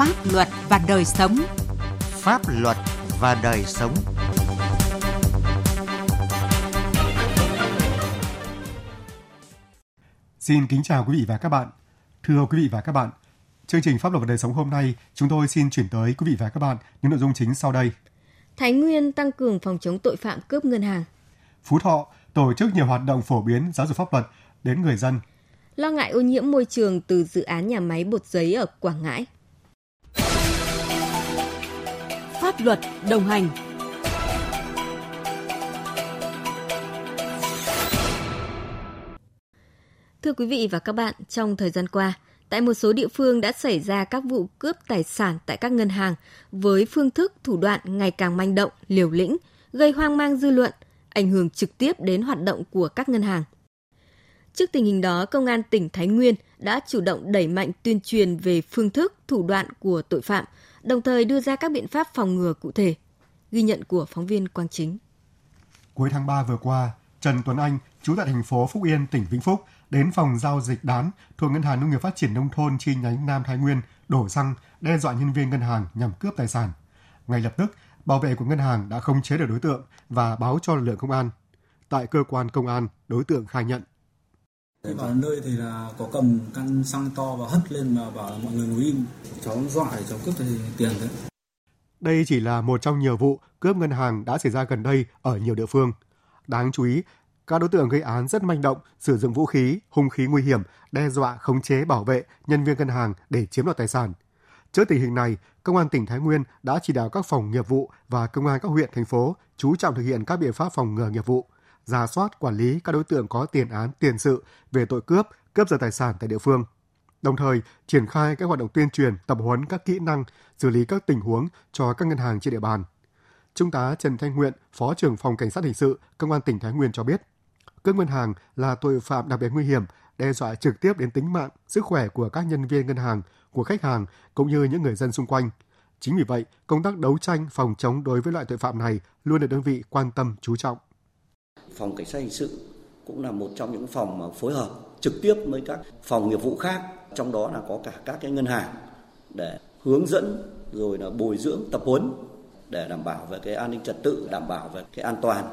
Pháp luật và đời sống. Pháp luật và đời sống. Xin kính chào quý vị và các bạn. Thưa quý vị và các bạn, chương trình Pháp luật và đời sống hôm nay, chúng tôi xin chuyển tới quý vị và các bạn những nội dung chính sau đây. Thái Nguyên tăng cường phòng chống tội phạm cướp ngân hàng. Phú Thọ tổ chức nhiều hoạt động phổ biến giáo dục pháp luật đến người dân. Lo ngại ô nhiễm môi trường từ dự án nhà máy bột giấy ở Quảng Ngãi. Pháp luật đồng hành Thưa quý vị và các bạn, trong thời gian qua, tại một số địa phương đã xảy ra các vụ cướp tài sản tại các ngân hàng với phương thức thủ đoạn ngày càng manh động, liều lĩnh, gây hoang mang dư luận, ảnh hưởng trực tiếp đến hoạt động của các ngân hàng. Trước tình hình đó, Công an tỉnh Thái Nguyên đã chủ động đẩy mạnh tuyên truyền về phương thức, thủ đoạn của tội phạm, đồng thời đưa ra các biện pháp phòng ngừa cụ thể. Ghi nhận của phóng viên Quang Chính. Cuối tháng 3 vừa qua, Trần Tuấn Anh, trú tại thành phố Phúc Yên, tỉnh Vĩnh Phúc, đến phòng giao dịch đán thuộc Ngân hàng Nông nghiệp Phát triển Nông thôn chi nhánh Nam Thái Nguyên đổ xăng đe dọa nhân viên ngân hàng nhằm cướp tài sản. Ngay lập tức, bảo vệ của ngân hàng đã không chế được đối tượng và báo cho lực lượng công an. Tại cơ quan công an, đối tượng khai nhận. Thế vào nơi thì là có cầm căn xăng to và hất lên và bảo là mọi người ngồi im. Cháu dọa cháu cướp thì tiền đấy. Đây chỉ là một trong nhiều vụ cướp ngân hàng đã xảy ra gần đây ở nhiều địa phương. Đáng chú ý, các đối tượng gây án rất manh động, sử dụng vũ khí, hung khí nguy hiểm, đe dọa khống chế bảo vệ nhân viên ngân hàng để chiếm đoạt tài sản. Trước tình hình này, Công an tỉnh Thái Nguyên đã chỉ đạo các phòng nghiệp vụ và công an các huyện, thành phố chú trọng thực hiện các biện pháp phòng ngừa nghiệp vụ, ra soát quản lý các đối tượng có tiền án, tiền sự về tội cướp, cướp giật tài sản tại địa phương. Đồng thời, triển khai các hoạt động tuyên truyền, tập huấn các kỹ năng, xử lý các tình huống cho các ngân hàng trên địa bàn. Trung tá Trần Thanh Nguyện, Phó trưởng phòng Cảnh sát hình sự, Công an tỉnh Thái Nguyên cho biết, cướp ngân hàng là tội phạm đặc biệt nguy hiểm, đe dọa trực tiếp đến tính mạng, sức khỏe của các nhân viên ngân hàng, của khách hàng cũng như những người dân xung quanh. Chính vì vậy, công tác đấu tranh phòng chống đối với loại tội phạm này luôn được đơn vị quan tâm chú trọng. Phòng cảnh sát hình sự cũng là một trong những phòng mà phối hợp trực tiếp với các phòng nghiệp vụ khác, trong đó là có cả các cái ngân hàng để hướng dẫn rồi là bồi dưỡng tập huấn để đảm bảo về cái an ninh trật tự, đảm bảo về cái an toàn.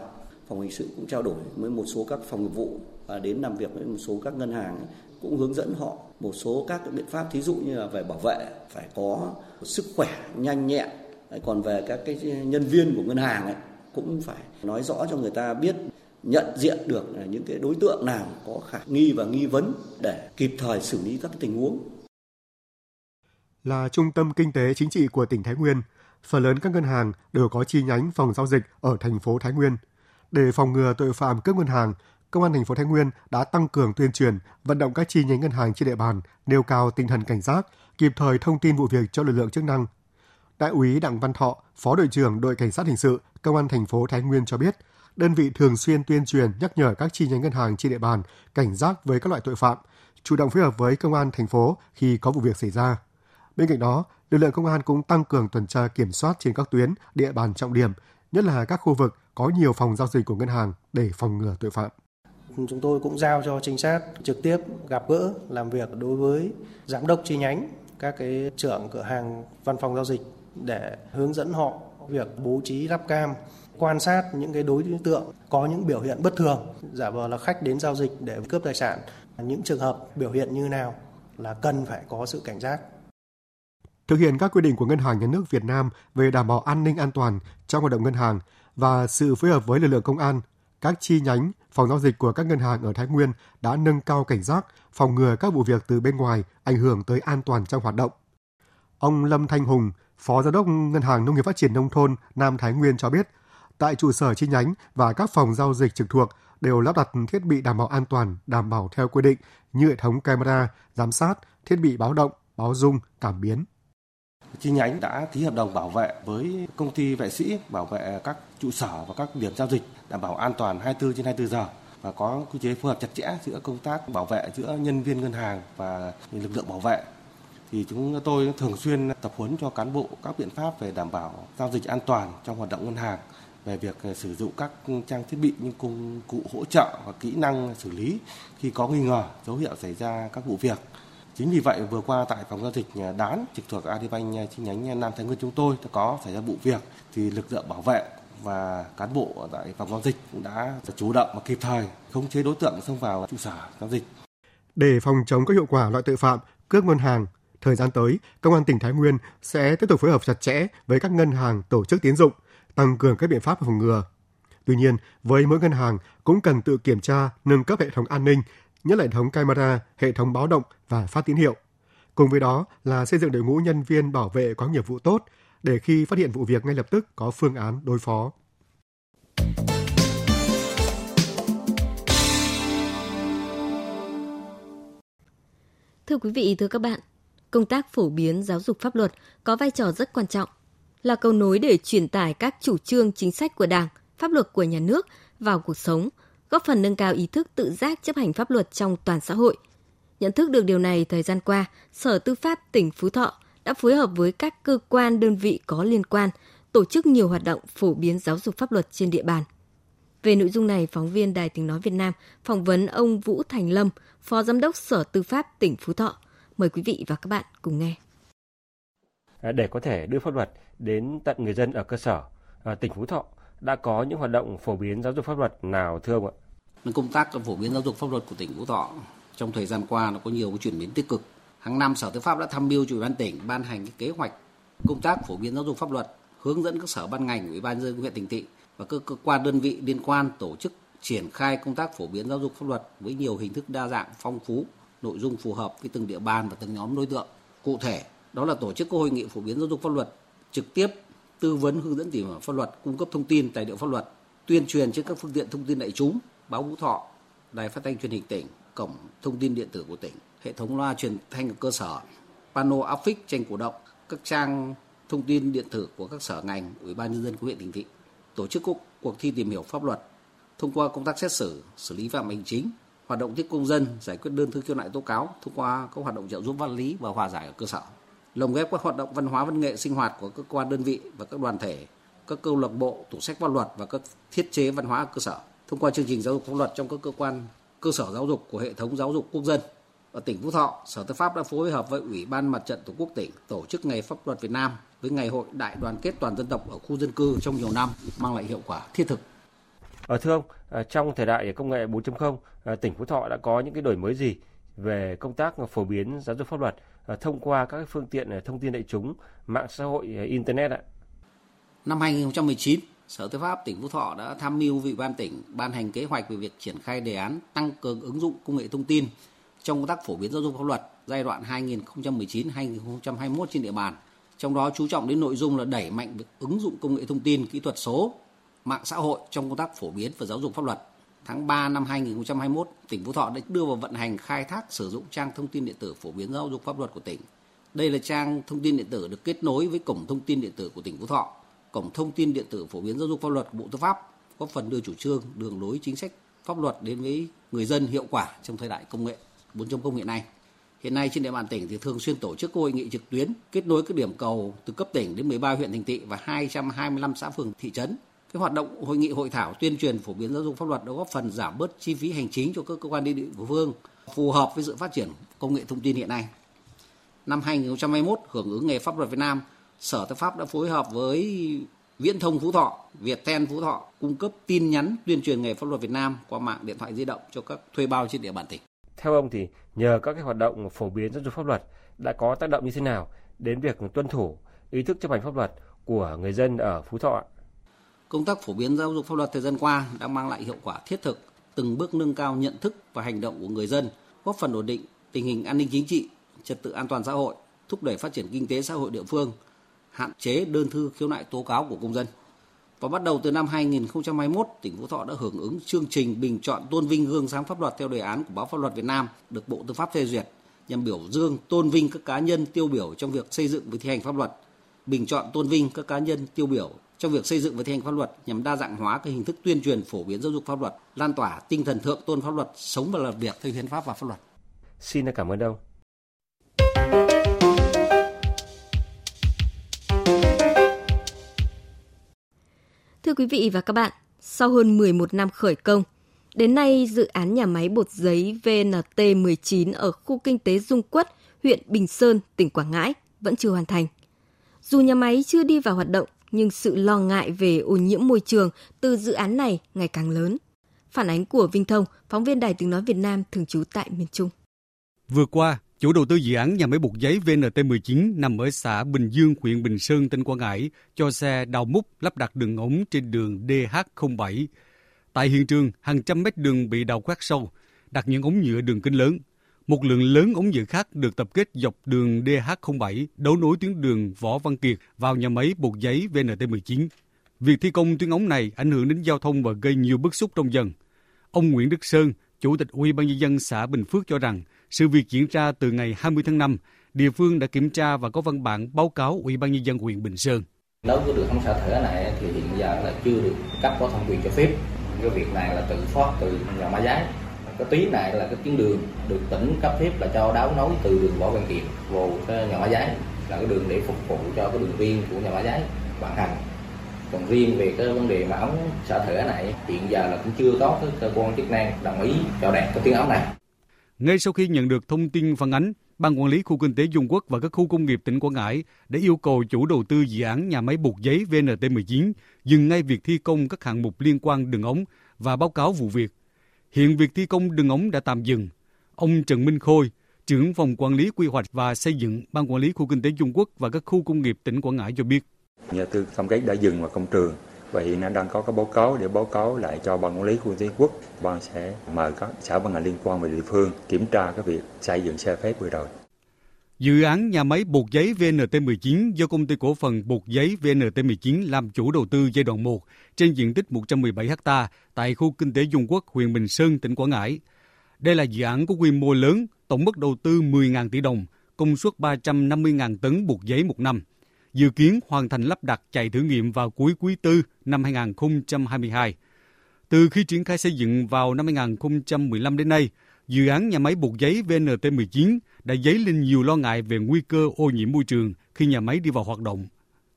Phòng hình sự cũng trao đổi với một số các phòng nghiệp vụ và đến làm việc với một số các ngân hàng cũng hướng dẫn họ một số các cái biện pháp thí dụ như là về bảo vệ phải có sức khỏe nhanh nhẹn còn về các cái nhân viên của ngân hàng ấy, cũng phải nói rõ cho người ta biết nhận diện được những cái đối tượng nào có khả nghi và nghi vấn để kịp thời xử lý các tình huống. Là trung tâm kinh tế chính trị của tỉnh Thái Nguyên, phần lớn các ngân hàng đều có chi nhánh phòng giao dịch ở thành phố Thái Nguyên. Để phòng ngừa tội phạm cướp ngân hàng, Công an thành phố Thái Nguyên đã tăng cường tuyên truyền, vận động các chi nhánh ngân hàng trên địa bàn nêu cao tinh thần cảnh giác, kịp thời thông tin vụ việc cho lực lượng chức năng. Đại úy Đặng Văn Thọ, Phó đội trưởng đội cảnh sát hình sự Công an thành phố Thái Nguyên cho biết, đơn vị thường xuyên tuyên truyền nhắc nhở các chi nhánh ngân hàng trên địa bàn cảnh giác với các loại tội phạm, chủ động phối hợp với công an thành phố khi có vụ việc xảy ra. Bên cạnh đó, lực lượng công an cũng tăng cường tuần tra kiểm soát trên các tuyến, địa bàn trọng điểm, nhất là các khu vực có nhiều phòng giao dịch của ngân hàng để phòng ngừa tội phạm. Chúng tôi cũng giao cho trinh sát trực tiếp gặp gỡ làm việc đối với giám đốc chi nhánh, các cái trưởng cửa hàng văn phòng giao dịch để hướng dẫn họ việc bố trí lắp cam, quan sát những cái đối tượng có những biểu hiện bất thường, giả vờ là khách đến giao dịch để cướp tài sản. Những trường hợp biểu hiện như nào là cần phải có sự cảnh giác. Thực hiện các quy định của Ngân hàng Nhà nước Việt Nam về đảm bảo an ninh an toàn trong hoạt động ngân hàng và sự phối hợp với lực lượng công an, các chi nhánh, phòng giao dịch của các ngân hàng ở Thái Nguyên đã nâng cao cảnh giác, phòng ngừa các vụ việc từ bên ngoài ảnh hưởng tới an toàn trong hoạt động. Ông Lâm Thanh Hùng, Phó Giám đốc Ngân hàng Nông nghiệp Phát triển Nông thôn Nam Thái Nguyên cho biết, tại trụ sở chi nhánh và các phòng giao dịch trực thuộc đều lắp đặt thiết bị đảm bảo an toàn, đảm bảo theo quy định như hệ thống camera, giám sát, thiết bị báo động, báo rung, cảm biến. Chi nhánh đã ký hợp đồng bảo vệ với công ty vệ sĩ bảo vệ các trụ sở và các điểm giao dịch đảm bảo an toàn 24 trên 24 giờ và có quy chế phối hợp chặt chẽ giữa công tác bảo vệ giữa nhân viên ngân hàng và lực lượng bảo vệ thì chúng tôi thường xuyên tập huấn cho cán bộ các biện pháp về đảm bảo giao dịch an toàn trong hoạt động ngân hàng về việc ờ, sử dụng các trang thiết bị như công cụ hỗ trợ và kỹ năng xử lý khi có nghi ngờ dấu hiệu xảy ra các vụ việc Chính vì vậy vừa qua tại phòng giao dịch ờ, Đán trực thuộc Agribank ờ, chi nhánh Nam Thái Nguyên chúng tôi có xảy ra vụ việc thì lực lượng bảo vệ và cán bộ tại phòng giao dịch cũng đã chủ động và kịp thời khống chế đối tượng xông vào trụ sở giao dịch. Để phòng chống các hiệu quả loại tội phạm cướp ngân hàng, thời gian tới, Công an tỉnh Thái Nguyên sẽ tiếp tục phối hợp chặt chẽ với các ngân hàng tổ chức tiến dụng, tăng cường các biện pháp phòng ngừa. Tuy nhiên, với mỗi ngân hàng cũng cần tự kiểm tra, nâng cấp hệ thống an ninh, nhất là hệ thống camera, hệ thống báo động và phát tín hiệu. Cùng với đó là xây dựng đội ngũ nhân viên bảo vệ có nghiệp vụ tốt, để khi phát hiện vụ việc ngay lập tức có phương án đối phó. Thưa quý vị, thưa các bạn, công tác phổ biến giáo dục pháp luật có vai trò rất quan trọng, là cầu nối để truyền tải các chủ trương chính sách của Đảng, pháp luật của nhà nước vào cuộc sống, góp phần nâng cao ý thức tự giác chấp hành pháp luật trong toàn xã hội. Nhận thức được điều này thời gian qua, Sở Tư pháp tỉnh Phú Thọ đã phối hợp với các cơ quan đơn vị có liên quan tổ chức nhiều hoạt động phổ biến giáo dục pháp luật trên địa bàn. Về nội dung này, phóng viên Đài Tiếng Nói Việt Nam phỏng vấn ông Vũ Thành Lâm, Phó Giám đốc Sở Tư pháp tỉnh Phú Thọ. Mời quý vị và các bạn cùng nghe. À, để có thể đưa pháp luật đến tận người dân ở cơ sở, à, tỉnh Phú Thọ đã có những hoạt động phổ biến giáo dục pháp luật nào thưa ông ạ? Công tác phổ biến giáo dục pháp luật của tỉnh Phú Thọ trong thời gian qua nó có nhiều chuyển biến tích cực hàng năm Sở Tư pháp đã tham mưu cho Ủy ban tỉnh ban hành cái kế hoạch công tác phổ biến giáo dục pháp luật, hướng dẫn các sở ban ngành, Ủy ban dân huyện Tỉnh Tị và các cơ quan đơn vị liên quan tổ chức triển khai công tác phổ biến giáo dục pháp luật với nhiều hình thức đa dạng, phong phú, nội dung phù hợp với từng địa bàn và từng nhóm đối tượng. Cụ thể, đó là tổ chức các hội nghị phổ biến giáo dục pháp luật, trực tiếp tư vấn hướng dẫn tìm hiểu pháp luật, cung cấp thông tin tài liệu pháp luật, tuyên truyền trên các phương tiện thông tin đại chúng, báo Vũ Thọ, đài phát thanh truyền hình tỉnh, cổng thông tin điện tử của tỉnh hệ thống loa truyền thanh ở cơ sở, pano áp phích tranh cổ động, các trang thông tin điện tử của các sở ngành, ủy ban nhân dân của huyện Thành Thị, tổ chức cuộc, cuộc thi tìm hiểu pháp luật, thông qua công tác xét xử, xử lý phạm hành chính, hoạt động tiếp công dân, giải quyết đơn thư khiếu nại tố cáo thông qua các hoạt động trợ giúp pháp lý và hòa giải ở cơ sở. Lồng ghép các hoạt động văn hóa văn nghệ sinh hoạt của các cơ quan đơn vị và các đoàn thể, các câu lạc bộ, tủ sách pháp luật và các thiết chế văn hóa ở cơ sở thông qua chương trình giáo dục pháp luật trong các cơ quan cơ sở giáo dục của hệ thống giáo dục quốc dân ở tỉnh Phú Thọ, Sở Tư pháp đã phối hợp với Ủy ban Mặt trận Tổ quốc tỉnh tổ chức Ngày Pháp luật Việt Nam với Ngày hội Đại đoàn kết toàn dân tộc ở khu dân cư trong nhiều năm mang lại hiệu quả thiết thực. Ở thưa ông, ờ, trong thời đại công nghệ 4.0, ờ, tỉnh Phú Thọ đã có những cái đổi mới gì về công tác phổ biến giáo dục pháp luật thông qua các phương tiện thông tin đại chúng, mạng xã hội, internet ạ? Năm 2019, Sở Tư pháp tỉnh Phú Thọ đã tham mưu vị ban tỉnh ban hành kế hoạch về việc triển khai đề án tăng cường ứng dụng công nghệ thông tin trong công tác phổ biến giáo dục pháp luật giai đoạn 2019-2021 trên địa bàn. Trong đó chú trọng đến nội dung là đẩy mạnh việc ứng dụng công nghệ thông tin, kỹ thuật số, mạng xã hội trong công tác phổ biến và giáo dục pháp luật. Tháng 3 năm 2021, tỉnh Phú Thọ đã đưa vào vận hành khai thác sử dụng trang thông tin điện tử phổ biến giáo dục pháp luật của tỉnh. Đây là trang thông tin điện tử được kết nối với cổng thông tin điện tử của tỉnh Phú Thọ, cổng thông tin điện tử phổ biến giáo dục pháp luật của Bộ Tư pháp, góp phần đưa chủ trương, đường lối chính sách pháp luật đến với người dân hiệu quả trong thời đại công nghệ 4.0 hiện nay. Hiện nay trên địa bàn tỉnh thì thường xuyên tổ chức hội nghị trực tuyến kết nối các điểm cầu từ cấp tỉnh đến 13 huyện thành thị và 225 xã phường thị trấn. Cái hoạt động hội nghị hội thảo tuyên truyền phổ biến giáo dục pháp luật đã góp phần giảm bớt chi phí hành chính cho các cơ quan đi địa phương phù hợp với sự phát triển công nghệ thông tin hiện nay. Năm 2021 hưởng ứng ngày pháp luật Việt Nam, Sở Tư pháp đã phối hợp với Viễn thông Phú Thọ, Viettel Phú Thọ cung cấp tin nhắn tuyên truyền nghề pháp luật Việt Nam qua mạng điện thoại di động cho các thuê bao trên địa bàn tỉnh. Theo ông thì nhờ các cái hoạt động phổ biến giáo dục pháp luật đã có tác động như thế nào đến việc tuân thủ ý thức chấp hành pháp luật của người dân ở Phú Thọ? Công tác phổ biến giáo dục pháp luật thời gian qua đã mang lại hiệu quả thiết thực, từng bước nâng cao nhận thức và hành động của người dân, góp phần ổn định tình hình an ninh chính trị, trật tự an toàn xã hội, thúc đẩy phát triển kinh tế xã hội địa phương, hạn chế đơn thư khiếu nại tố cáo của công dân. Và bắt đầu từ năm 2021, tỉnh Phú Thọ đã hưởng ứng chương trình bình chọn tôn vinh gương sáng pháp luật theo đề án của báo Pháp luật Việt Nam được Bộ Tư pháp phê duyệt nhằm biểu dương tôn vinh các cá nhân tiêu biểu trong việc xây dựng và thi hành pháp luật, bình chọn tôn vinh các cá nhân tiêu biểu trong việc xây dựng và thi hành pháp luật nhằm đa dạng hóa các hình thức tuyên truyền phổ biến giáo dục pháp luật, lan tỏa tinh thần thượng tôn pháp luật, sống và làm việc theo hiến pháp và pháp luật. Xin cảm ơn ông. Thưa quý vị và các bạn, sau hơn 11 năm khởi công, Đến nay, dự án nhà máy bột giấy VNT19 ở khu kinh tế Dung Quất, huyện Bình Sơn, tỉnh Quảng Ngãi vẫn chưa hoàn thành. Dù nhà máy chưa đi vào hoạt động, nhưng sự lo ngại về ô nhiễm môi trường từ dự án này ngày càng lớn. Phản ánh của Vinh Thông, phóng viên Đài Tiếng Nói Việt Nam thường trú tại miền Trung. Vừa qua, chủ đầu tư dự án nhà máy bột giấy VNT19 nằm ở xã Bình Dương, huyện Bình Sơn, tỉnh Quảng Ngãi cho xe đào múc lắp đặt đường ống trên đường DH07. Tại hiện trường, hàng trăm mét đường bị đào khoét sâu, đặt những ống nhựa đường kính lớn. Một lượng lớn ống nhựa khác được tập kết dọc đường DH07 đấu nối tuyến đường Võ Văn Kiệt vào nhà máy bột giấy VNT19. Việc thi công tuyến ống này ảnh hưởng đến giao thông và gây nhiều bức xúc trong dân. Ông Nguyễn Đức Sơn, Chủ tịch Ủy ban nhân dân xã Bình Phước cho rằng sự việc diễn ra từ ngày 20 tháng 5, địa phương đã kiểm tra và có văn bản báo cáo Ủy ban nhân dân huyện Bình Sơn. Đối với đường ống xả thở này thì hiện giờ là chưa được cấp có thẩm quyền cho phép. Cái việc này là tự phát từ nhà máy giấy. Cái tuyến này là cái tuyến đường được tỉnh cấp phép là cho đấu nối từ đường Võ Văn Kiệt vào cái nhà máy giấy là cái đường để phục vụ cho cái đường riêng của nhà máy giấy vận hành. Còn riêng về cái vấn đề mà ống xả thở này hiện giờ là cũng chưa có cái cơ quan chức năng đồng ý cho đạt cái tuyến ống này. Ngay sau khi nhận được thông tin phản ánh, Ban quản lý khu kinh tế Dung Quốc và các khu công nghiệp tỉnh Quảng Ngãi đã yêu cầu chủ đầu tư dự án nhà máy bột giấy VNT19 dừng ngay việc thi công các hạng mục liên quan đường ống và báo cáo vụ việc. Hiện việc thi công đường ống đã tạm dừng. Ông Trần Minh Khôi, trưởng phòng quản lý quy hoạch và xây dựng Ban quản lý khu kinh tế Dung Quốc và các khu công nghiệp tỉnh Quảng Ngãi cho biết. Nhà tư cam kết đã dừng vào công trường và hiện nay đang có cái báo cáo để báo cáo lại cho ban quản lý khu kinh tế quốc ban sẽ mời các xã ban ngành liên quan về địa phương kiểm tra cái việc xây dựng xe phép vừa rồi Dự án nhà máy bột giấy VNT19 do công ty cổ phần bột giấy VNT19 làm chủ đầu tư giai đoạn 1 trên diện tích 117 ha tại khu kinh tế Dung Quốc, huyện Bình Sơn, tỉnh Quảng Ngãi. Đây là dự án có quy mô lớn, tổng mức đầu tư 10.000 tỷ đồng, công suất 350.000 tấn bột giấy một năm dự kiến hoàn thành lắp đặt chạy thử nghiệm vào cuối quý tư năm 2022. Từ khi triển khai xây dựng vào năm 2015 đến nay, dự án nhà máy bột giấy VNT19 đã dấy lên nhiều lo ngại về nguy cơ ô nhiễm môi trường khi nhà máy đi vào hoạt động.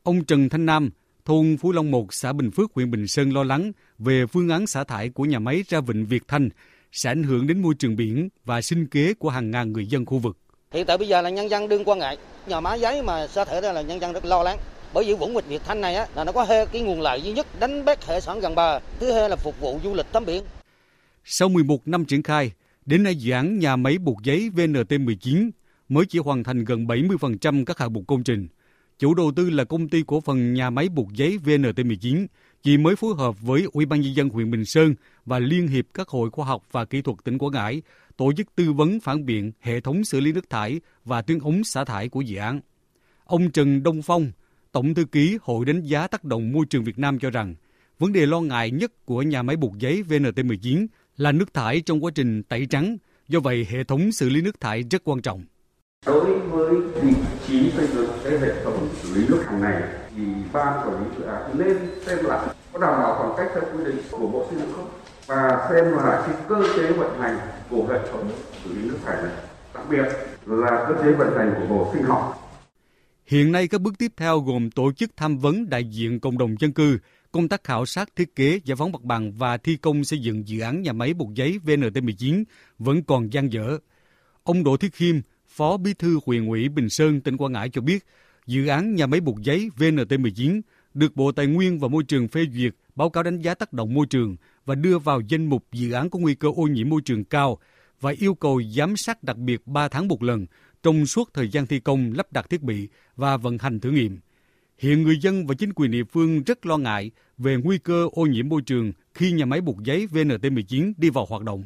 Ông Trần Thanh Nam, thôn Phú Long 1, xã Bình Phước, huyện Bình Sơn lo lắng về phương án xả thải của nhà máy ra vịnh Việt Thanh sẽ ảnh hưởng đến môi trường biển và sinh kế của hàng ngàn người dân khu vực. Hiện tại bây giờ là nhân dân đương quan ngại, nhà máy giấy mà xả thải ra là nhân dân rất lo lắng. Bởi vì Vũng Vịnh Việt Thanh này á, là nó có hai cái nguồn lợi duy nhất đánh bắt hải sản gần bờ, thứ hai là phục vụ du lịch tắm biển. Sau 11 năm triển khai, đến nay dự án nhà máy bột giấy VNT19 mới chỉ hoàn thành gần 70% các hạng mục công trình. Chủ đầu tư là công ty cổ phần nhà máy bột giấy VNT19, chỉ mới phối hợp với Ủy ban nhân dân huyện Bình Sơn và Liên hiệp các hội khoa học và kỹ thuật tỉnh Quảng Ngãi tổ chức tư vấn phản biện hệ thống xử lý nước thải và tuyến ống xả thải của dự án. Ông Trần Đông Phong, Tổng thư ký Hội đánh giá tác động môi trường Việt Nam cho rằng, vấn đề lo ngại nhất của nhà máy bột giấy VNT19 là nước thải trong quá trình tẩy trắng, do vậy hệ thống xử lý nước thải rất quan trọng. Đối với vị trí xây dựng cái hệ thống xử lý nước hàng này thì ban quản lý dự án nên xem lại có đảm bảo khoảng cách theo quy định của bộ xây dựng không và xem lại cái cơ chế vận hành của hệ thống xử lý nước thải này, đặc biệt là cơ chế vận hành của hồ sinh học. Hiện nay các bước tiếp theo gồm tổ chức tham vấn đại diện cộng đồng dân cư, công tác khảo sát thiết kế, giải phóng mặt bằng và thi công xây dựng dự án nhà máy bột giấy VNT19 vẫn còn dang dở. Ông Đỗ Thiết Khiêm, Phó Bí thư huyện ủy Bình Sơn, tỉnh Quảng Ngãi cho biết, dự án nhà máy bột giấy VNT19 được Bộ Tài nguyên và Môi trường phê duyệt báo cáo đánh giá tác động môi trường và đưa vào danh mục dự án có nguy cơ ô nhiễm môi trường cao và yêu cầu giám sát đặc biệt 3 tháng một lần trong suốt thời gian thi công lắp đặt thiết bị và vận hành thử nghiệm. Hiện người dân và chính quyền địa phương rất lo ngại về nguy cơ ô nhiễm môi trường khi nhà máy bột giấy VNT19 đi vào hoạt động.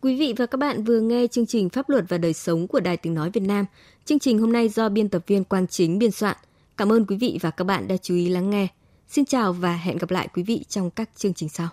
Quý vị và các bạn vừa nghe chương trình Pháp luật và đời sống của Đài Tiếng Nói Việt Nam. Chương trình hôm nay do biên tập viên Quang Chính biên soạn. Cảm ơn quý vị và các bạn đã chú ý lắng nghe. Xin chào và hẹn gặp lại quý vị trong các chương trình sau.